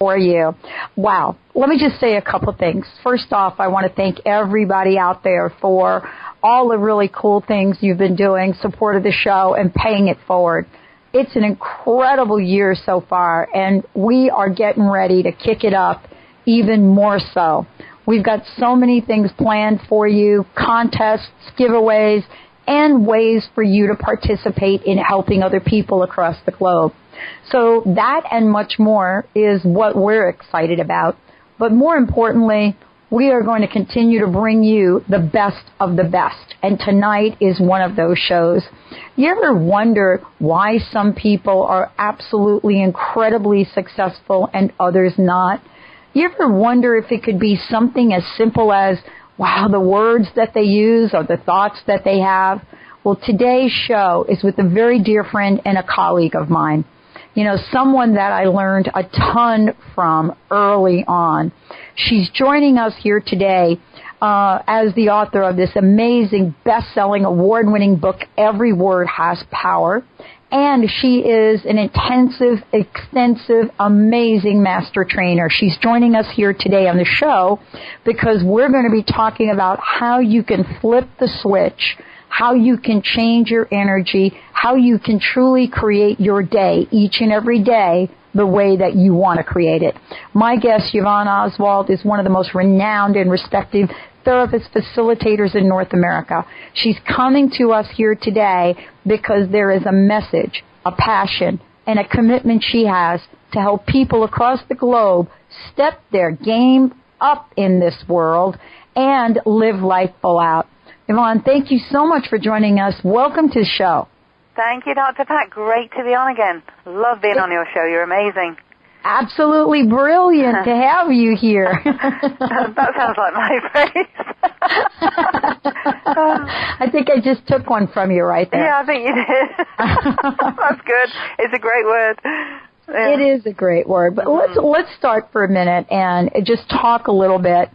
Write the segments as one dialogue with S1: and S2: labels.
S1: For you. Wow. Let me just say a couple things. First off, I want to thank everybody out there for all the really cool things you've been doing, support of the show, and paying it forward. It's an incredible year so far, and we are getting ready to kick it up even more so. We've got so many things planned for you, contests, giveaways, and ways for you to participate in helping other people across the globe. So that and much more is what we're excited about. But more importantly, we are going to continue to bring you the best of the best. And tonight is one of those shows. You ever wonder why some people are absolutely incredibly successful and others not? You ever wonder if it could be something as simple as, wow, the words that they use or the thoughts that they have? Well, today's show is with a very dear friend and a colleague of mine you know, someone that I learned a ton from early on. She's joining us here today uh, as the author of this amazing, best-selling, award-winning book, Every Word Has Power. And she is an intensive, extensive, amazing master trainer. She's joining us here today on the show because we're going to be talking about how you can flip the switch how you can change your energy, how you can truly create your day each and every day the way that you want to create it. My guest, Yvonne Oswald, is one of the most renowned and respected therapist facilitators in North America. She's coming to us here today because there is a message, a passion, and a commitment she has to help people across the globe step their game up in this world and live life full out. Yvonne, thank you so much for joining us. Welcome to the show.
S2: Thank you, Dr. Pat. Great to be on again. Love being on your show. You're amazing.
S1: Absolutely brilliant to have you here.
S2: that sounds like my phrase.
S1: I think I just took one from you right there.
S2: Yeah, I think you did. That's good. It's a great word.
S1: Yeah. It is a great word. But mm-hmm. let's let's start for a minute and just talk a little bit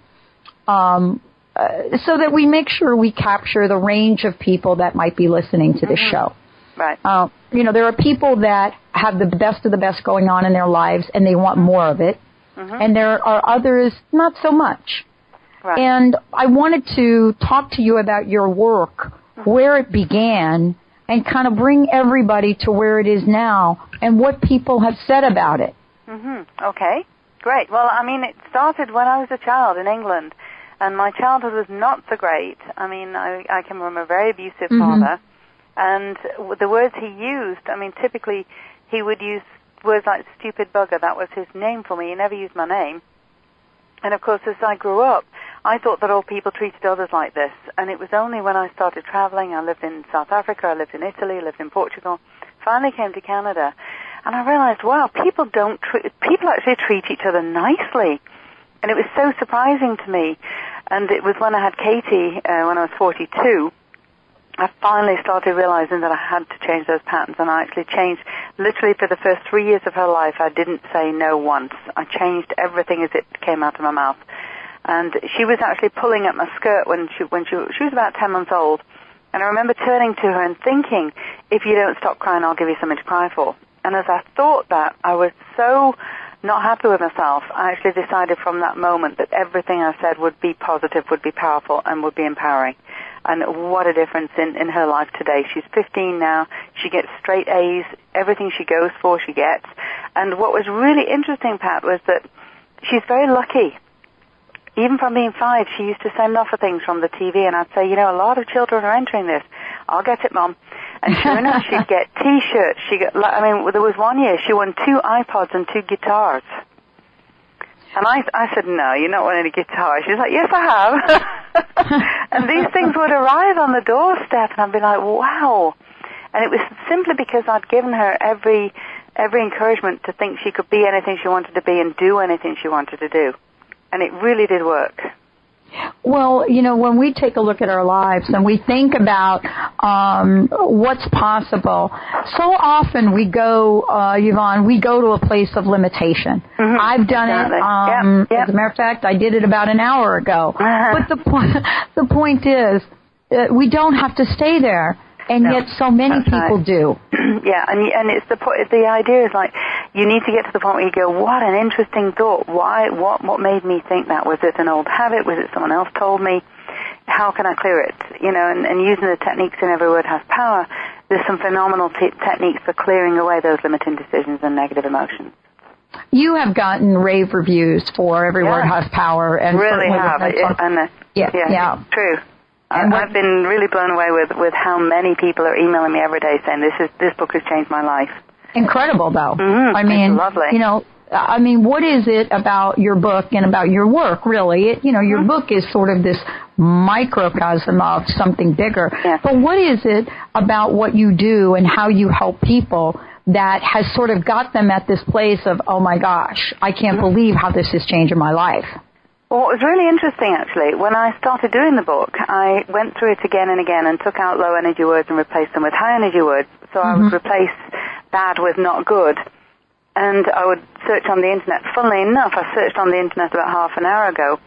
S1: um, uh, so that we make sure we capture the range of people that might be listening to the mm-hmm. show.
S2: Right. Uh,
S1: you know, there are people that have the best of the best going on in their lives and they want more of it. Mm-hmm. And there are others not so much.
S2: Right.
S1: And I wanted to talk to you about your work, mm-hmm. where it began, and kind of bring everybody to where it is now and what people have said about it.
S2: Mhm. Okay. Great. Well, I mean, it started when I was a child in England and my childhood was not so great. I mean, I, I came from a very abusive mm-hmm. father, and the words he used, I mean, typically he would use words like stupid bugger. That was his name for me. He never used my name. And of course, as I grew up, I thought that all people treated others like this. And it was only when I started traveling, I lived in South Africa, I lived in Italy, I lived in Portugal, finally came to Canada, and I realized, wow, people don't treat, people actually treat each other nicely. And it was so surprising to me. And it was when I had Katie, uh, when I was 42, I finally started realizing that I had to change those patterns, and I actually changed. Literally, for the first three years of her life, I didn't say no once. I changed everything as it came out of my mouth. And she was actually pulling at my skirt when she when she she was about ten months old. And I remember turning to her and thinking, "If you don't stop crying, I'll give you something to cry for." And as I thought that, I was so not happy with myself, I actually decided from that moment that everything I said would be positive, would be powerful, and would be empowering. And what a difference in, in her life today. She's 15 now. She gets straight A's. Everything she goes for, she gets. And what was really interesting, Pat, was that she's very lucky. Even from being five, she used to send off for things from the TV, and I'd say, you know, a lot of children are entering this. I'll get it, Mom. And sure enough, she'd get T-shirts. She got, I mean, there was one year she won two iPods and two guitars. And I, I said, no, you're not winning a guitar. She's like, yes, I have. and these things would arrive on the doorstep, and I'd be like, wow. And it was simply because I'd given her every every encouragement to think she could be anything she wanted to be and do anything she wanted to do. And it really did work.
S1: Well, you know, when we take a look at our lives and we think about um, what's possible, so often we go, uh, Yvonne, we go to a place of limitation.
S2: Mm-hmm.
S1: I've done
S2: Exactly.
S1: it. Um,
S2: Yep, yep.
S1: As a matter of fact, I did it about an hour ago.
S2: Uh-huh.
S1: But the point, the point is, uh, we don't have to stay there, and
S2: No,
S1: yet so many people
S2: right.
S1: do.
S2: yeah, and and it's the po- the idea is like you need to get to the point where you go, what an interesting thought. Why? What? What made me think that? Was it an old habit? Was it someone else told me? How can I clear it? You know, and, and using the techniques in every word has power. There's some phenomenal t- techniques for clearing away those limiting decisions and negative emotions.
S1: You have gotten rave reviews for Every
S2: Yeah.
S1: Word Has Power, and
S2: really have. It, and uh,
S1: Yeah,
S2: yeah,
S1: yeah.
S2: true.
S1: And
S2: I've been really blown away with with how many people are emailing me every day saying this is this book has changed my life.
S1: Incredible though.
S2: Mhm,
S1: I mean,
S2: lovely.
S1: you know, I mean, what is it about your book and about your work really? It, you know, your
S2: Mm-hmm.
S1: book is sort of this microcosm of something bigger.
S2: Yes.
S1: But what is it about what you do and how you help people that has sort of got them at this place of, oh my gosh, I can't
S2: Mm-hmm.
S1: believe how this is changing my life.
S2: Well, what was really interesting actually, when I started doing the book, I went through it again and again and took out low energy words and replaced them with high energy words. So I would replace bad with not good. And I would search on the internet. Funnily enough, I searched on the internet about half an hour ago,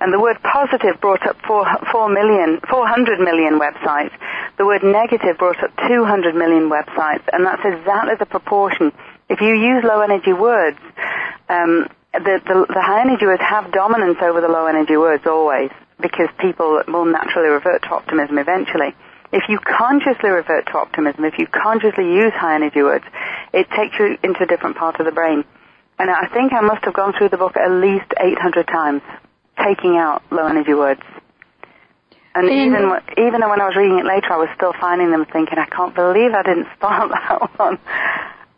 S2: and the word positive brought up four, four million, 400 million websites. The word negative brought up 200 million websites, and that's exactly the proportion. If you use low energy words, um, the, the, the high energy words have dominance over the low energy words always, because people will naturally revert to optimism eventually. If you consciously revert to optimism, if you consciously use high energy words, it takes you into a different part of the brain. And I think I must have gone through the book at least 800 times, taking out low energy words. And
S1: And-
S2: even even when I was reading it later, I was still finding them thinking, I can't believe I didn't spot that one.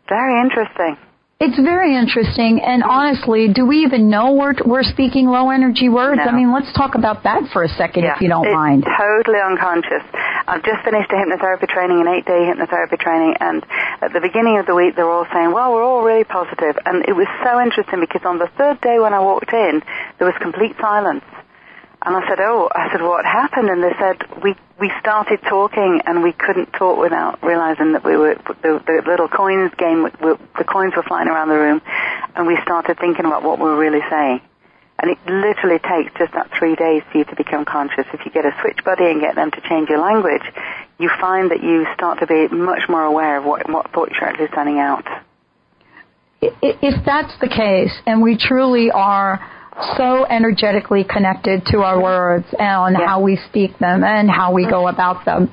S2: Very interesting.
S1: It's very interesting, and honestly, do we even know we're, we're speaking low energy words?
S2: No.
S1: I mean, let's talk about that for a second,
S2: Yeah,
S1: if you don't
S2: it's
S1: mind.
S2: Totally unconscious. I've just finished a hypnotherapy training, an eight-day hypnotherapy training, and at the beginning of the week, they were all saying, "Well, we're all really positive," and it was so interesting because on the third day when I walked in, there was complete silence. And I said, "Oh," I said, "What happened?" And they said, "We we started talking, and we couldn't talk without realizing that we were the, the little coins game. w- The coins were flying around the room, and we started thinking about what we were really saying." And it literally takes just that three days for you to become conscious. If you get a switch buddy and get them to change your language, you find that you start to be much more aware of what, what thoughts you're actually sending out.
S1: If that's the case, and we truly are so energetically connected to our words and
S2: Yeah.
S1: how we speak them and how we go about them,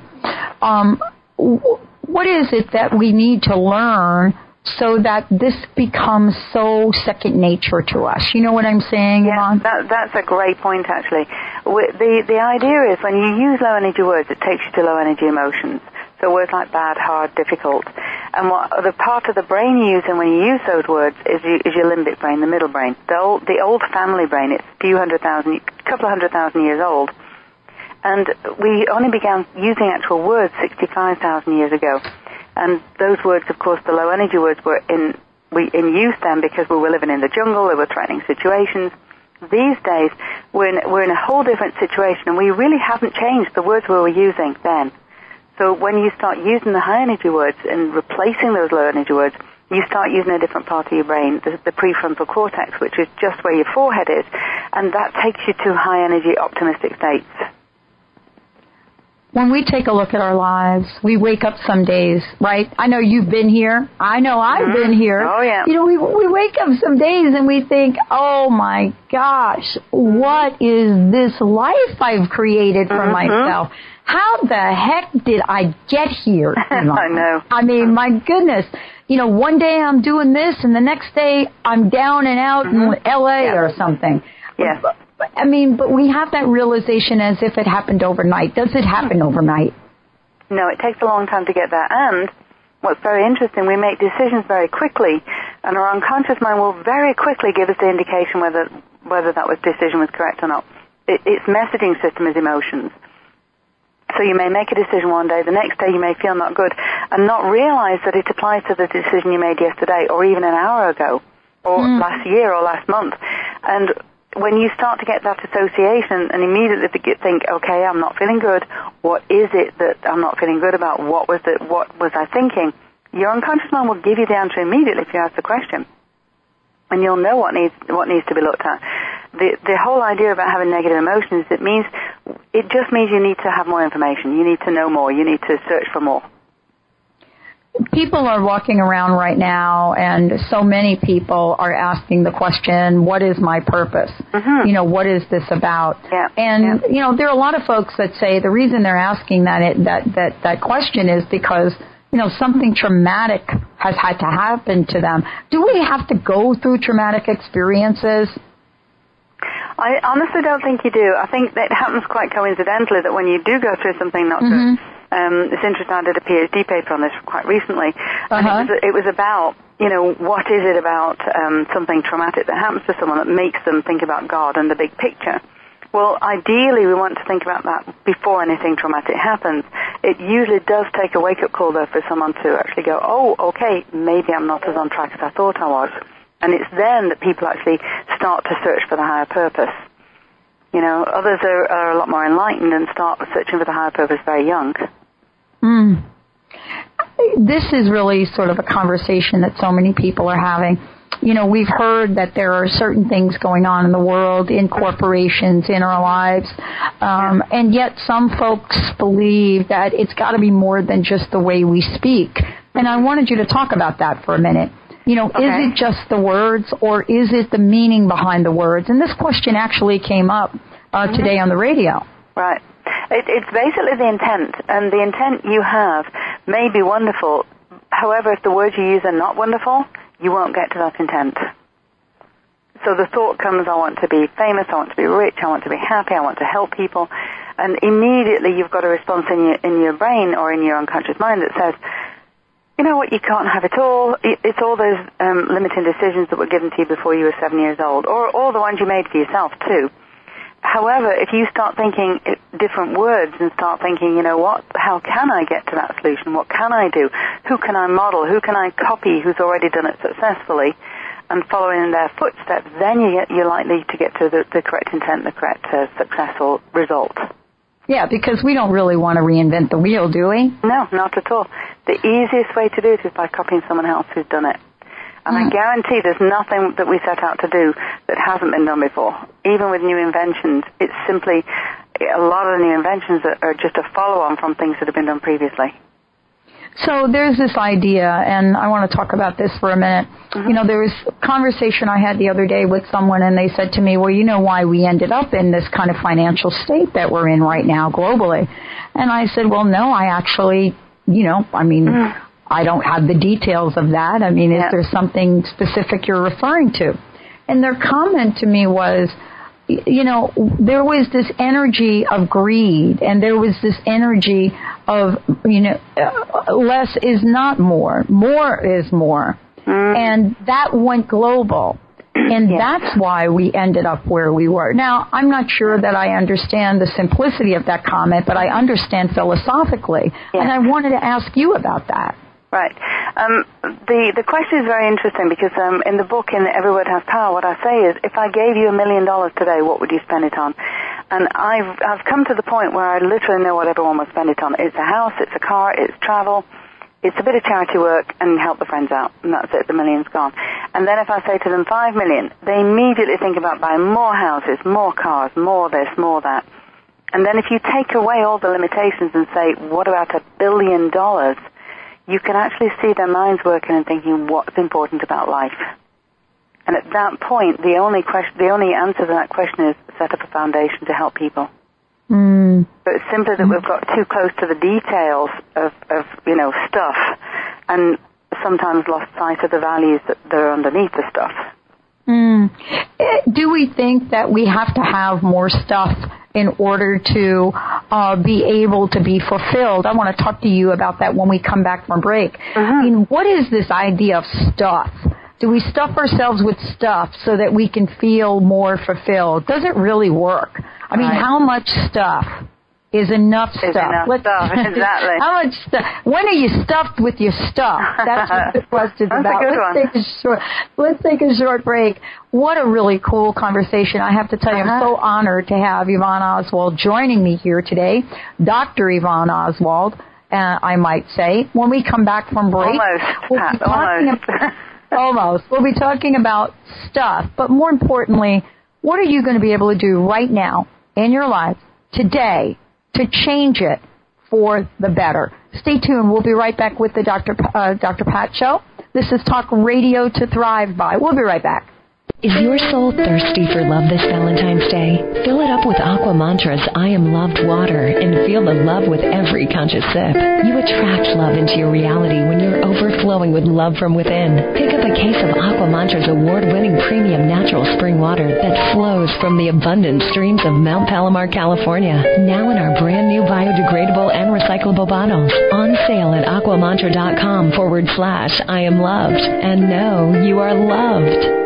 S1: um, what is it that we need to learn so that this becomes so second nature to us? You know what I'm saying,
S2: Yeah,
S1: Yvonne?
S2: that, that's a great point actually. The, the idea is when you use low energy words, it takes you to low energy emotions. So words like bad, hard, difficult. And what the part of the brain you use when you use those words is, you, is your limbic brain, the middle brain. The old, the old family brain, it's a few hundred thousand, a couple of hundred thousand years old. And we only began using actual words 65,000 years ago. And those words, of course, the low energy words were in, we in use then because we were living in the jungle, there were threatening situations. These days, we're in, we're in a whole different situation and we really haven't changed the words we were using then. So when you start using the high energy words and replacing those low energy words, you start using a different part of your brain, the, the prefrontal cortex, which is just where your forehead is, and that takes you to high energy optimistic states.
S1: When we take a look at our lives, we wake up some days, right? I know you've been here. I know I've been here.
S2: Oh, yeah.
S1: You know, we we wake up some days and we think, "Oh my gosh, what is this life I've created for
S2: Mm-hmm.
S1: myself? How the heck did I get here?"
S2: I know.
S1: I mean, my goodness. You know, one day I'm doing this and the next day I'm down and out in LA
S2: Mm-hmm. Yeah.
S1: or something.
S2: Yes.
S1: I mean, but we have that realization as if it happened overnight. Does it happen overnight?
S2: No, it takes a long time to get there. And what's very interesting, we make decisions very quickly, and our unconscious mind will very quickly give us the indication whether whether that was decision was correct or not. it, its messaging system is emotions. So you may make a decision one day, the next day you may feel not good, and not realize that it applies to the decision you made yesterday, or even an hour ago, or mm. last year, or last month. And when you start to get that association and immediately think, okay, I'm not feeling good. What is it that I'm not feeling good about? What was it? What was I thinking? Your unconscious mind will give you the answer immediately if you ask the question, and you'll know what needs what needs to be looked at. The the whole idea about having negative emotions it means it just means you need to have more information. You need to know more. You need to search for more
S1: people are walking around right now and so many people are asking the question what is my purpose mm-hmm. you know what is this about
S2: yeah.
S1: and
S2: yeah.
S1: you know there are a lot of folks that say the reason they're asking that it, that that that question is because you know something traumatic has had to happen to them do we have to go through traumatic experiences
S2: I honestly don't think you do. I think that it happens quite coincidentally that when you do go through something not mm-hmm. good, um, it's interesting. I did a PhD paper on this quite recently, uh-huh. and it uh-huh. was, it was about you know what is it about um, something traumatic that happens to someone that makes them think about God and the big picture. Well, ideally, we want to think about that before anything traumatic happens. It usually does take a wake-up call, though, for someone to actually go, "Oh, okay, maybe I'm not as on track as I thought I was." And it's then that people actually start to search for the higher purpose. You know, others are, are a lot more enlightened and start searching for the higher purpose very young.
S1: Mm. This is really sort of a conversation that so many people are having. You know, we've heard that there are certain things going on in the world, in corporations, in our lives, um, and yet some folks believe that it's got to be more than just the way we speak. And I wanted you to talk about that for a minute. You know,
S2: okay.
S1: is it just the words or is it the meaning behind the words? And this question actually came up uh, mm-hmm. today on the radio.
S2: Right. It, it's basically the intent, and the intent you have may be wonderful. However, if the words you use are not wonderful, you won't get to that intent. So the thought comes, I want to be famous, I want to be rich, I want to be happy, I want to help people, and immediately you've got a response in your, in your brain or in your unconscious mind that says, you know what, you can't have it all. It's all those um, limiting decisions that were given to you before you were seven years old, or all the ones you made for yourself too. However, if you start thinking different words and start thinking, you know what, how can I get to that solution? What can I do? Who can I model? Who can I copy who's already done it successfully? And following in their footsteps, then you get, you're likely to get to the, the correct intent, the correct uh, successful result.
S1: Yeah, because we don't really want to reinvent the wheel, do we?
S2: No, not at all. The easiest way to do it is by copying someone else who's done it. And I guarantee there's nothing that we set out to do that hasn't been done before. Even with new inventions, it's simply a lot of the new inventions that are just a follow-on from things that have been done previously.
S1: So there's this idea, and I want to talk about this for a minute. Mm-hmm. You know, there was a conversation I had the other day with someone, and they said to me, well, you know why we ended up in this kind of financial state that we're in right now globally? And I said, well, no, I actually, you know, I mean, mm. I don't have the details of that. I mean, yeah. is there something specific you're referring to? And their comment to me was, you know, there was this energy of greed and there was this energy of, you know, uh, less is not more. More is more. Mm. And that went global. And that's why we ended up where we were. Now, I'm not sure that I understand the simplicity of that comment, but I understand philosophically. And I wanted to ask you about that.
S2: Right. Um, the the question is very interesting because um, in the book in Every Word Has Power, what I say is, if I gave you a million dollars today, what would you spend it on? And I've I've come to the point where I literally know what everyone will spend it on. It's a house, it's a car, it's travel, it's a bit of charity work, and help the friends out, and that's it. The million's gone. And then if I say to them five million, they immediately think about buying more houses, more cars, more this, more that. And then if you take away all the limitations and say, what about a billion dollars? You can actually see their minds working and thinking what's important about life. And at that point, the only question, the only answer to that question is set up a foundation to help people.
S1: Mm.
S2: But it's simply that we've got too close to the details of, of, you know, stuff and sometimes lost sight of the values that, that are underneath the stuff.
S1: Mm. Do we think that we have to have more stuff in order to uh, be able to be fulfilled? I want to talk to you about that when we come back from break.
S2: Mm-hmm.
S1: I mean, what is this idea of stuff? Do we stuff ourselves with stuff so that we can feel more fulfilled? Does it really work? I mean,
S2: Right.
S1: how much stuff is enough
S2: Is
S1: stuff?
S2: enough stuff, exactly.
S1: how much stuff? When are you stuffed with your stuff? That's what the question's
S2: That's a
S1: about.
S2: good
S1: let's
S2: one.
S1: take a short. Let's take a short break. What a really cool conversation! I have to tell you, I'm
S2: Uh-huh.
S1: so honored to have Yvonne Oswald joining me here today, Dr. Yvonne Oswald. Uh, I might say. When we come back from break,
S2: Almost,
S1: we'll be talking
S2: almost.
S1: about- almost. We'll be talking about stuff, but more importantly, what are you going to be able to do right now in your life today to change it for the better? Stay tuned. We'll be right back with the Dr. P- uh, Dr. Pat Show. This is Talk Radio to Thrive By. We'll be right back.
S3: Is your soul thirsty for love this Valentine's Day? Fill it up with Aqua Mantra's I Am Loved water and feel the love with every conscious sip. You attract love into your reality when you're overflowing with love from within. Pick up a case of Aqua Mantra's award-winning premium natural spring water that flows from the abundant streams of Mount Palomar, California. Now in our brand new biodegradable and recyclable bottles. On sale at aquamantra.com forward slash I am loved. And know you are loved.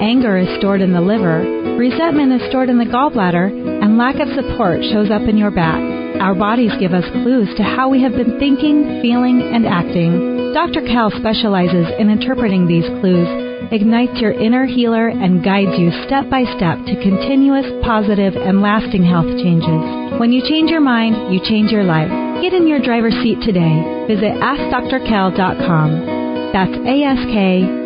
S4: Anger is stored in the liver, resentment is stored in the gallbladder, and lack of support shows up in your back. Our bodies give us clues to how we have been thinking, feeling, and acting. Dr. Kel specializes in interpreting these clues, ignites your inner healer, and guides you step by step to continuous, positive, and lasting health changes. When you change your mind, you change your life. Get in your driver's seat today. Visit AskDrKel.com. That's A-S-K-D-R-K-E-L dot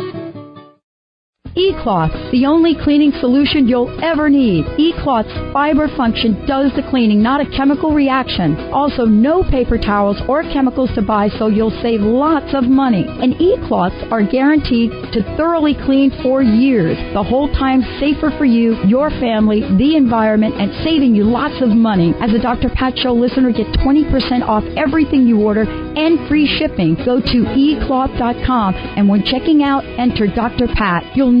S5: E-Cloth, the only cleaning solution you'll ever need. E-Cloth's fiber function does the cleaning, not a chemical reaction. Also, no paper towels or chemicals to buy, so you'll save lots of money. And E-Cloths are guaranteed to thoroughly clean for years, the whole time safer for you, your family, the environment, and saving you lots of money. As a Dr. Pat Show listener, get 20% off everything you order and free shipping. Go to ecloth.com and when checking out, enter Dr. Pat. You'll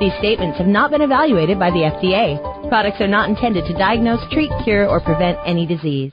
S6: These statements have not been evaluated by the FDA. Products are not intended to diagnose, treat, cure, or prevent any disease.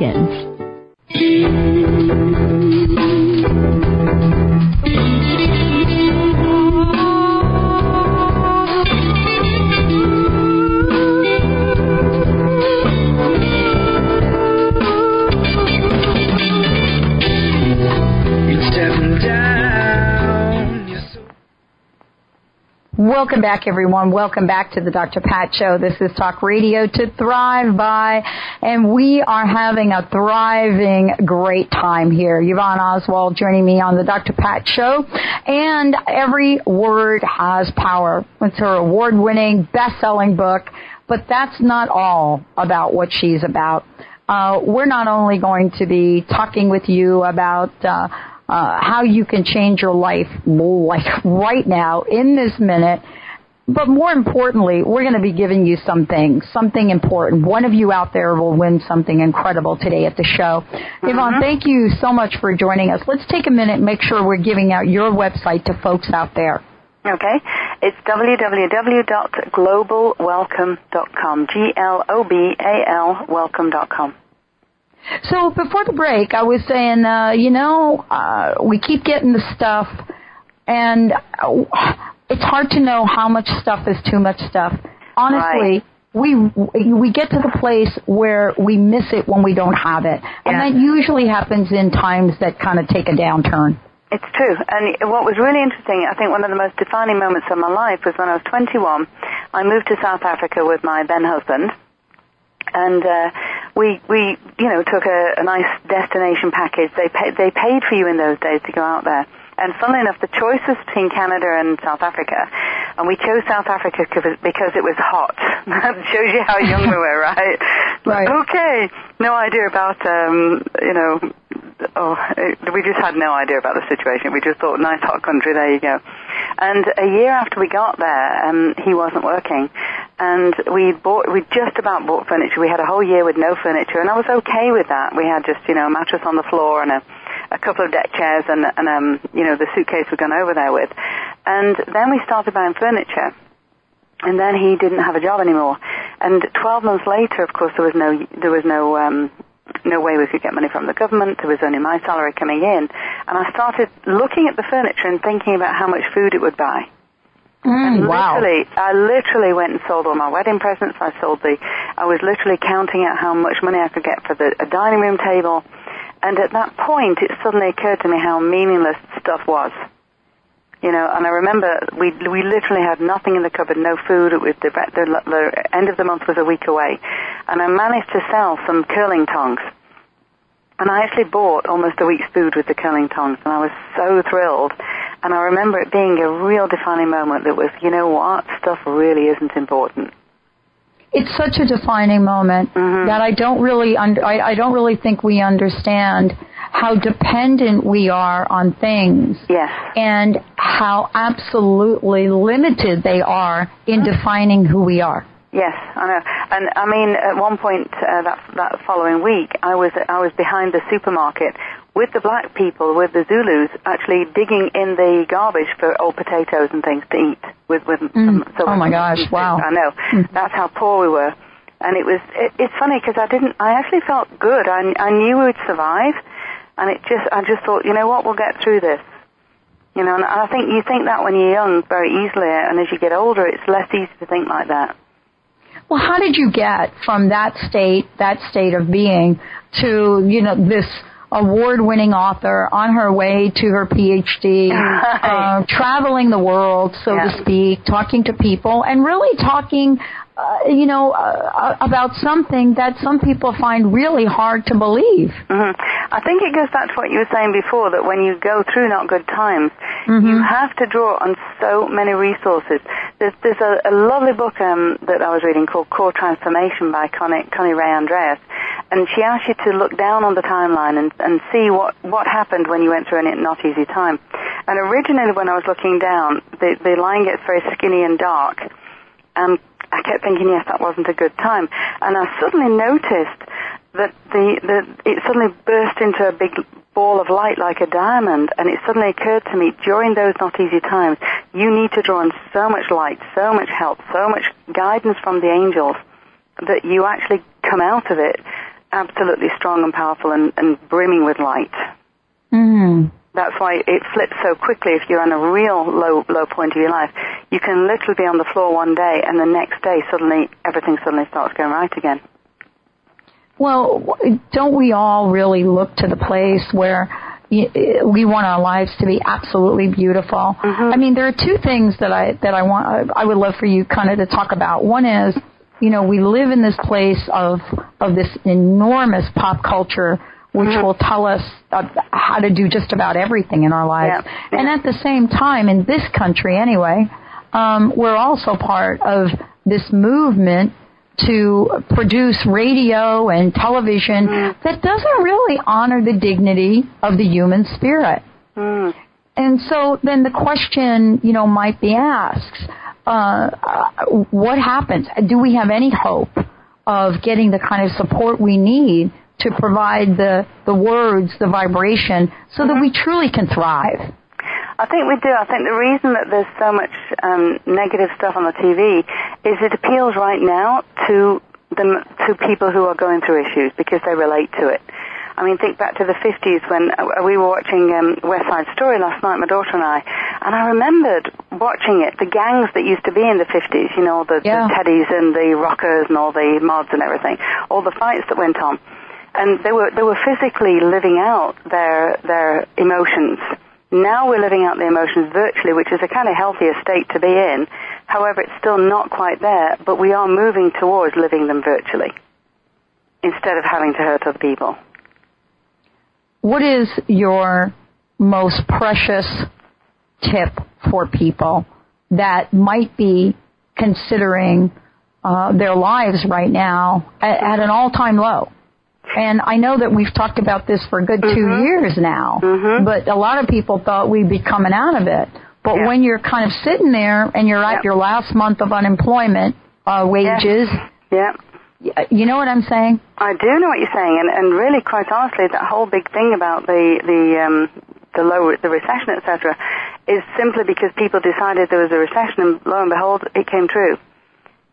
S3: weekends.
S1: Welcome back, everyone. Welcome back to the Dr. Pat Show. This is Talk Radio to Thrive By, and we are having a thriving, great time here. Yvonne Oswald joining me on the Dr. Pat Show, and every word has power. It's her award-winning, best-selling book, but that's not all about what she's about. Uh, we're not only going to be talking with you about uh, uh, how you can change your life like right now in this minute. But more importantly, we're going to be giving you something, something important. One of you out there will win something incredible today at the show. Mm-hmm. Yvonne, thank you so much for joining us. Let's take a minute and make sure we're giving out your website to folks out there.
S2: Okay. It's www.globalwelcome.com. G-L-O-B-A-L welcome.com.
S1: So before the break, I was saying, uh, you know, uh, we keep getting the stuff, and uh, it's hard to know how much stuff is too much stuff. Honestly,
S2: right.
S1: we we get to the place where we miss it when we don't have it, and that usually happens in times that kind of take a downturn.
S2: It's true. And what was really interesting, I think one of the most defining moments of my life was when I was 21. I moved to South Africa with my then husband and uh, we we you know took a, a nice destination package. They pay, they paid for you in those days to go out there. And funnily enough, the choice was between Canada and South Africa, and we chose South Africa because it was hot. that shows you how young we were, right?
S1: Right.
S2: Okay. No idea about um, you know. Oh, it, we just had no idea about the situation. We just thought, nice hot country, there you go. And a year after we got there, um, he wasn't working, and we bought, we just about bought furniture. We had a whole year with no furniture, and I was okay with that. We had just, you know, a mattress on the floor and a, a couple of deck chairs and, and um, you know, the suitcase we'd gone over there with. And then we started buying furniture. And then he didn't have a job anymore. And 12 months later, of course, there was no, there was no, um, no way we could get money from the government. There was only my salary coming in. And I started looking at the furniture and thinking about how much food it would buy.
S1: Mm, wow.
S2: literally, I literally went and sold all my wedding presents. I sold the, I was literally counting out how much money I could get for the a dining room table. And at that point, it suddenly occurred to me how meaningless stuff was. You know, and I remember we we literally had nothing in the cupboard, no food. It was the, the, the end of the month was a week away, and I managed to sell some curling tongs. And I actually bought almost a week's food with the curling tongs, and I was so thrilled. And I remember it being a real defining moment that was, you know what, stuff really isn't important.
S1: It's such a defining moment
S2: mm-hmm.
S1: that I don't really, under, I, I don't really think we understand how dependent we are on things.
S2: Yes.
S1: And how absolutely limited they are in defining who we are.
S2: Yes, I know. And I mean, at one point uh, that that following week, I was I was behind the supermarket with the black people, with the Zulus, actually digging in the garbage for old potatoes and things to eat. With with
S1: mm.
S2: some, so
S1: oh my gosh, wow!
S2: I know.
S1: Mm.
S2: That's how poor we were. And it was it, it's funny because I didn't. I actually felt good. I I knew we would survive, and it just I just thought, you know what, we'll get through this. You know, and I think you think that when you're young very easily, and as you get older, it's less easy to think like that.
S1: Well, how did you get from that state, that state of being, to you know this award-winning author on her way to her PhD, uh, traveling the world, so
S2: Yeah.
S1: to speak, talking to people, and really talking, uh, you know, uh, about something that some people find really hard to believe.
S2: hmm I think it goes back to what you were saying before that when you go through not good times,
S1: Mm-hmm.
S2: you have to draw on so many resources. There's, there's a, a lovely book um, that I was reading called Core Transformation by Connie, Connirae Andreas, and she asks you to look down on the timeline and, and see what, what happened when you went through a not easy time. And originally when I was looking down, the, the line gets very skinny and dark. And I kept thinking, yes, that wasn't a good time. And I suddenly noticed that the, the, it suddenly burst into a big ball of light like a diamond. And it suddenly occurred to me during those not easy times, you need to draw on so much light, so much help, so much guidance from the angels that you actually come out of it absolutely strong and powerful and, and brimming with light.
S1: Mm.
S2: That's why it flips so quickly if you're on a real low low point of your life. You can literally be on the floor one day and the next day suddenly everything suddenly starts going right again.
S1: Well, don't we all really look to the place where we want our lives to be absolutely beautiful?
S2: Mm-hmm.
S1: I mean, there are two things that I that I want I would love for you kind of to talk about. One is you know, we live in this place of of this enormous pop culture which
S2: mm-hmm.
S1: will tell us uh, how to do just about everything in our lives.
S2: Yeah. Yeah.
S1: And at the same time, in this country anyway, um, we're also part of this movement to produce radio and television
S2: mm.
S1: that doesn't really honor the dignity of the human spirit.
S2: Mm.
S1: And so then the question, you know, might be asked, uh, what happens? Do we have any hope of getting the kind of support we need to provide the, the words, the vibration, so that we truly can thrive?
S2: I think we do. I think the reason that there's so much um, negative stuff on the TV is it appeals right now to the to people who are going through issues because they relate to it. I mean, think back to the 50s when uh, we were watching um, West Side Story last night, my daughter and I, and I remembered watching it, the gangs that used to be in the 50s, you know, the,
S1: yeah.
S2: the Teddies and the Rockers and all the mods and everything, all the fights that went on. And they were, they were physically living out their, their emotions. Now we're living out the emotions virtually, which is a kind of healthier state to be in. However, it's still not quite there, but we are moving towards living them virtually instead of having to hurt other people
S1: what is your most precious tip for people that might be considering uh, their lives right now at, at an all-time low? And I know that we've talked about this for a good 2
S2: mm-hmm.
S1: years now,
S2: mm-hmm.
S1: but a lot of people thought we'd be coming out of it. But
S2: yeah.
S1: when you're kind of sitting there and you're at
S2: yep.
S1: your last month of unemployment uh, wages,
S2: yeah.
S1: You know what I'm saying?
S2: I do know what you're saying, and, and really, quite honestly, that whole big thing about the the um, the low the recession, etc., is simply because people decided there was a recession, and lo and behold, it came true.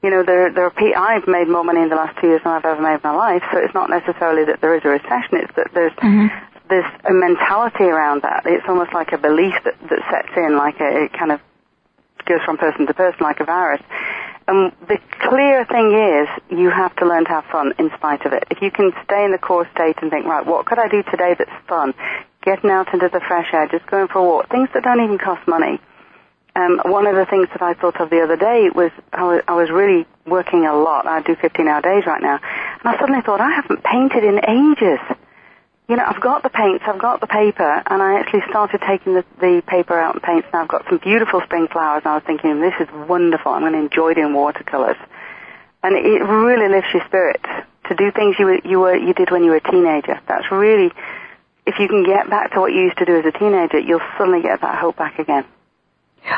S2: You know, there there are pe- I've made more money in the last two years than I've ever made in my life, so it's not necessarily that there is a recession; it's that there's
S1: mm-hmm.
S2: there's a mentality around that. It's almost like a belief that that sets in, like a, it kind of goes from person to person like a virus. And the clear thing is, you have to learn to have fun in spite of it. If you can stay in the core state and think, right, what could I do today that's fun? Getting out into the fresh air, just going for a walk, things that don't even cost money. Um, one of the things that I thought of the other day was I, was I was really working a lot. I do 15 hour days right now. And I suddenly thought, I haven't painted in ages you know, I've got the paints, I've got the paper, and I actually started taking the, the paper out and paints. Now I've got some beautiful spring flowers, and I was thinking, this is wonderful. I'm going to enjoy in watercolors, and it really lifts your spirit to do things you were, you were you did when you were a teenager. That's really, if you can get back to what you used to do as a teenager, you'll suddenly get that hope back again.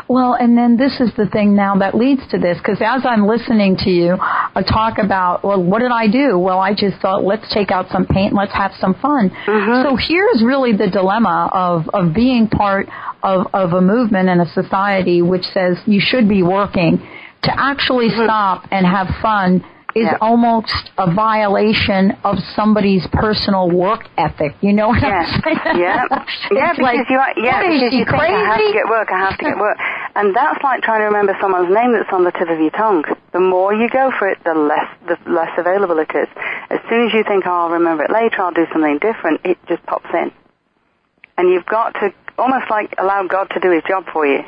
S1: Well, and then this is the thing now that leads to this, because as I'm listening to you uh, talk about, well, what did I do? Well, I just thought, let's take out some paint, let's have some fun.
S2: Mm-hmm.
S1: So here's really the dilemma of, of being part of, of a movement and a society which says you should be working to actually
S2: mm-hmm.
S1: stop and have fun is
S2: yeah.
S1: almost a violation of somebody's personal work ethic. You know what
S2: yeah.
S1: I'm saying?
S2: Yeah, yeah, because
S1: like,
S2: you are, yeah, because you think? I have to get work, I have to get work, and that's like trying to remember someone's name that's on the tip of your tongue. The more you go for it, the less the less available it is. As soon as you think, oh, I'll remember it later, I'll do something different, it just pops in, and you've got to almost like allow God to do His job for you.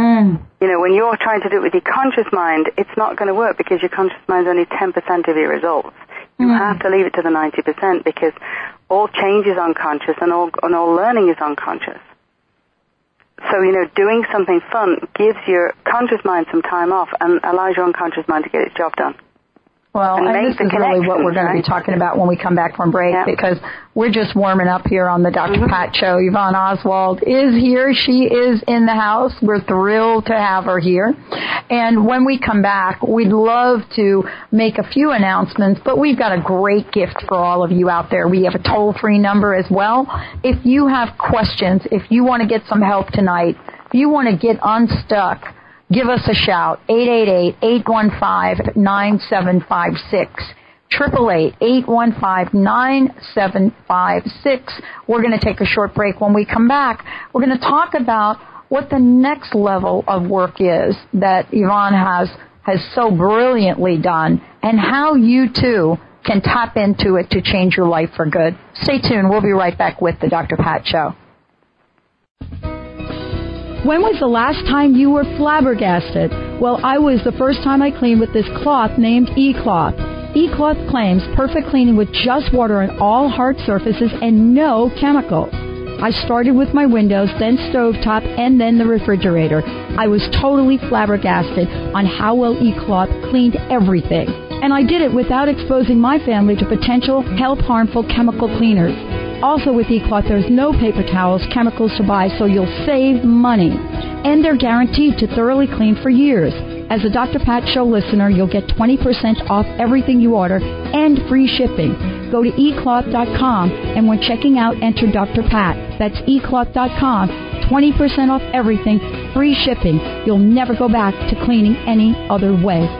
S1: Mm.
S2: You know, when you're trying to do it with your conscious mind, it's not going to work because your conscious mind is only 10% of your results. You
S1: Mm.
S2: have to leave it to the 90% because all change is unconscious and all, and all learning is unconscious. So, you know, doing something fun gives your conscious mind some time off and allows your unconscious mind to get its job done.
S1: Well, and, this is really what we're going to be talking about when we come back from break
S2: yeah.
S1: because we're just warming up here on the doctor
S2: mm-hmm.
S1: Pat Show. Yvonne Oswald is here. She is in the house. We're thrilled to have her here. And when we come back, we'd love to make a few announcements, but we've got a great gift for all of you out there. We have a toll free number as well. If you have questions, if you want to get some help tonight, if you want to get unstuck, give us a shout. 888-815-9756. 888-815-9756. We're going to take a short break. When we come back, we're going to talk about what the next level of work is that Yvonne has, has so brilliantly done and how you too can tap into it to change your life for good. Stay tuned. We'll be right back with the Dr. Pat Show.
S5: When was the last time you were flabbergasted? Well, I was the first time I cleaned with this cloth named E-Cloth. E-Cloth claims perfect cleaning with just water on all hard surfaces and no chemicals. I started with my windows, then stovetop, and then the refrigerator. I was totally flabbergasted on how well E-Cloth cleaned everything. And I did it without exposing my family to potential health harmful chemical cleaners. Also with eCloth, there's no paper towels, chemicals to buy, so you'll save money. And they're guaranteed to thoroughly clean for years. As a Dr. Pat Show listener, you'll get 20% off everything you order and free shipping. Go to ecloth.com and when checking out, enter Dr. Pat. That's ecloth.com. 20% off everything, free shipping. You'll never go back to cleaning any other way.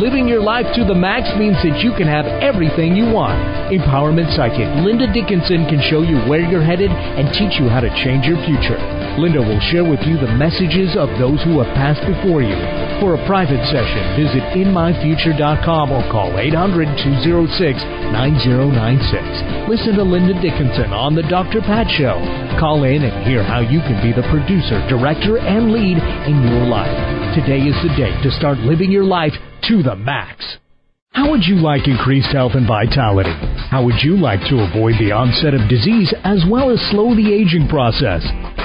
S7: Living your life to the max means that you can have everything you want. Empowerment Psychic Linda Dickinson can show you where you're headed and teach you how to change your future. Linda will share with you the messages of those who have passed before you. For a private session, visit inmyfuture.com or call 800-206-9096. Listen to Linda Dickinson on The Dr. Pat Show. Call in and hear how you can be the producer, director, and lead in your life. Today is the day to start living your life to the max. How would you like increased health and vitality? How would you like to avoid the onset of disease as well as slow the aging process?